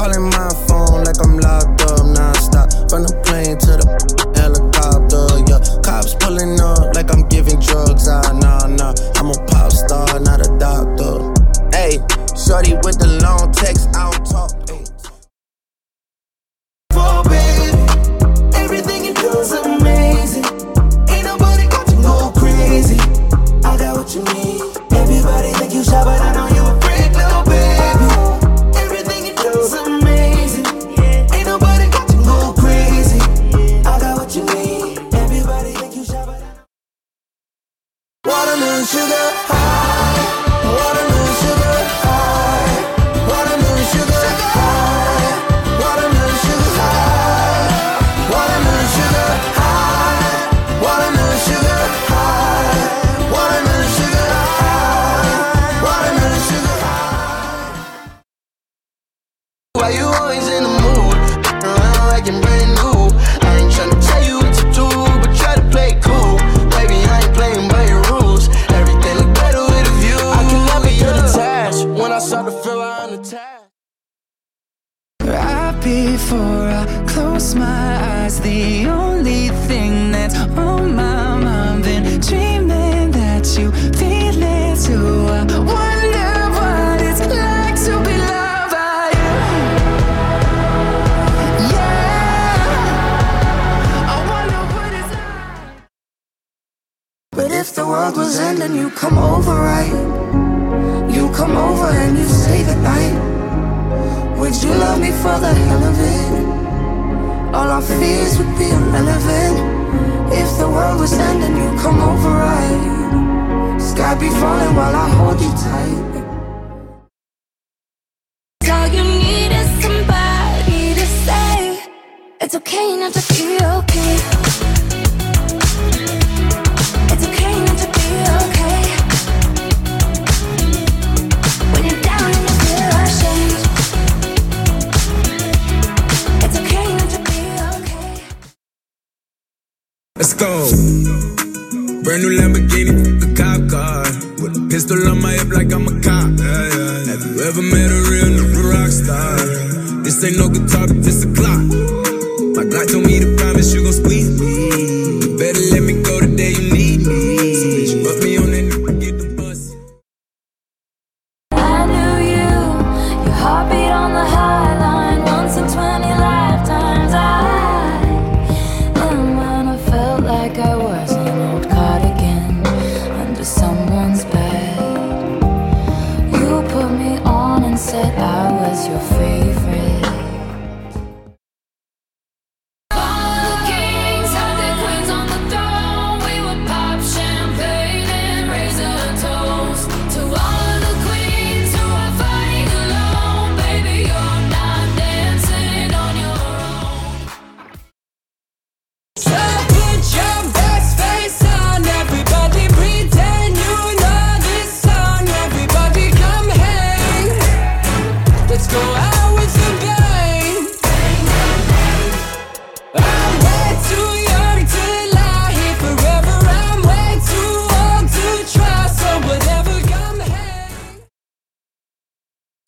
Calling my phone like I'm locked up non-stop. From the plane to the Sugar high. I close my eyes, the only thing that's on my mind been dreaming that you feel it too. I wonder what it's like to be loved by you. Yeah, I wonder what it's like. But if the world was ending, you come over, right? You come over and you the night. Would you love me for the hell of it? All our fears would be irrelevant. If the world was ending, You'd come over, right? Sky be falling while I hold you tight. All you need is somebody to say it's okay not to be okay. Let's. Brand new Lamborghini, a cop car. With a pistol on my hip like I'm a cop. Have you ever met a real nigga rock star? This ain't no guitar, but this a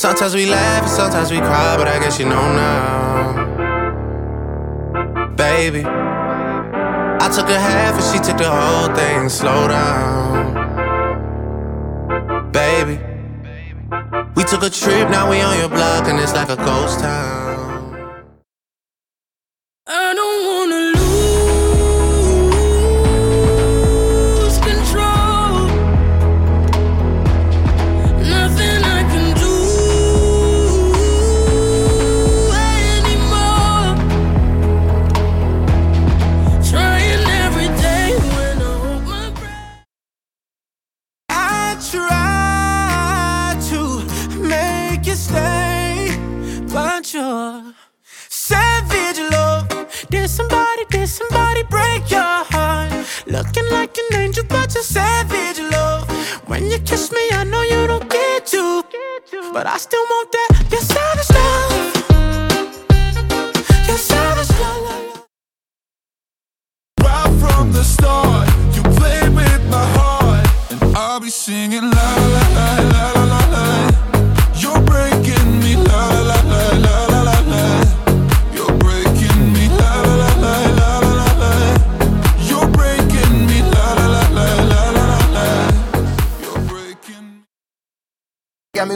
Sometimes we laugh and sometimes we cry, but I guess you know now. Baby, I took a half and she took the whole thing. Slow down. Baby, we took a trip, now we on your block, and it's like a ghost town. Like an angel, but you're savage love. When you kiss me, I know you don't get to, but I still want that. Your savage love. Your savage love. Right from the start, you play with my heart, and I'll be singing la la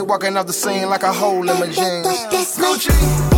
walking off the scene like a hole in my jeans. That's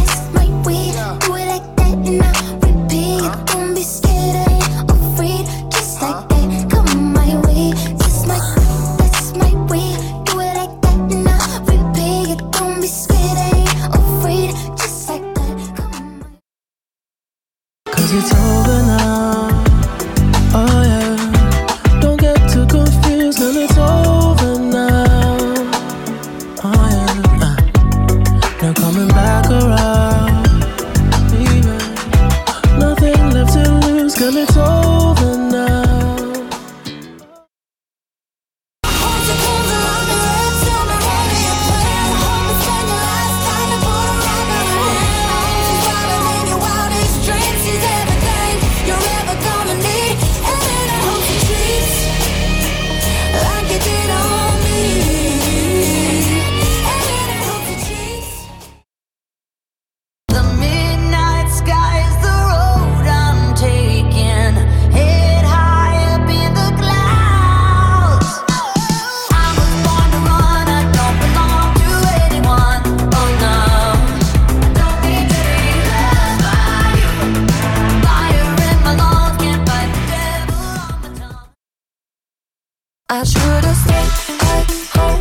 I should have stayed at home.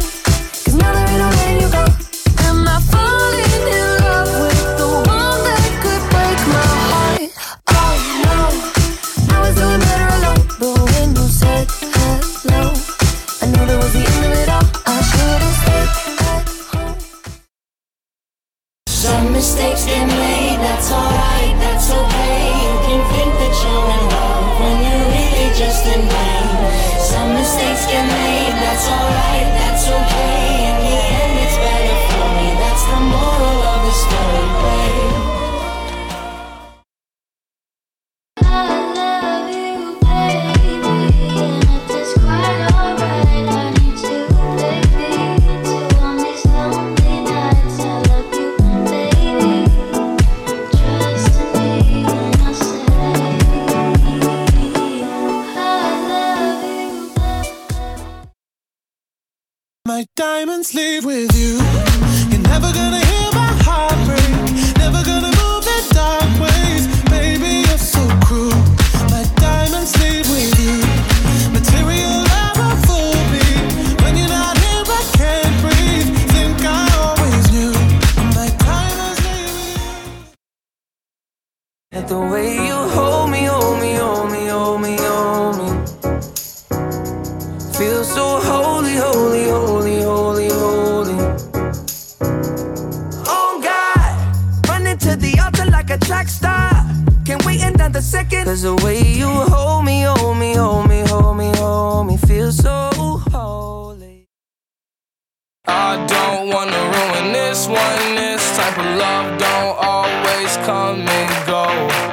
'Cause now there ain't no you go. Am I falling in love with the one that could break my heart? Oh no, I was doing better alone. But when you said hello, I was the end of it all. I should have stayed at home. Some mistakes get made, that's alright, that's okay. You can think that you're in love when you're really just in pain. Some mistakes My diamonds leave with you. You're never gonna hear my heart break. Never gonna move in dark ways. Baby, you're so cruel. My diamonds leave with you. Material never fool me. When you're not here, I can't breathe. Think I always knew. My diamonds leave with you. And the way black star. Can't wait another second? Cause the way you hold me, hold me, hold me, hold me, hold me, feel so holy. I don't wanna ruin this one. This type of love don't always come and go.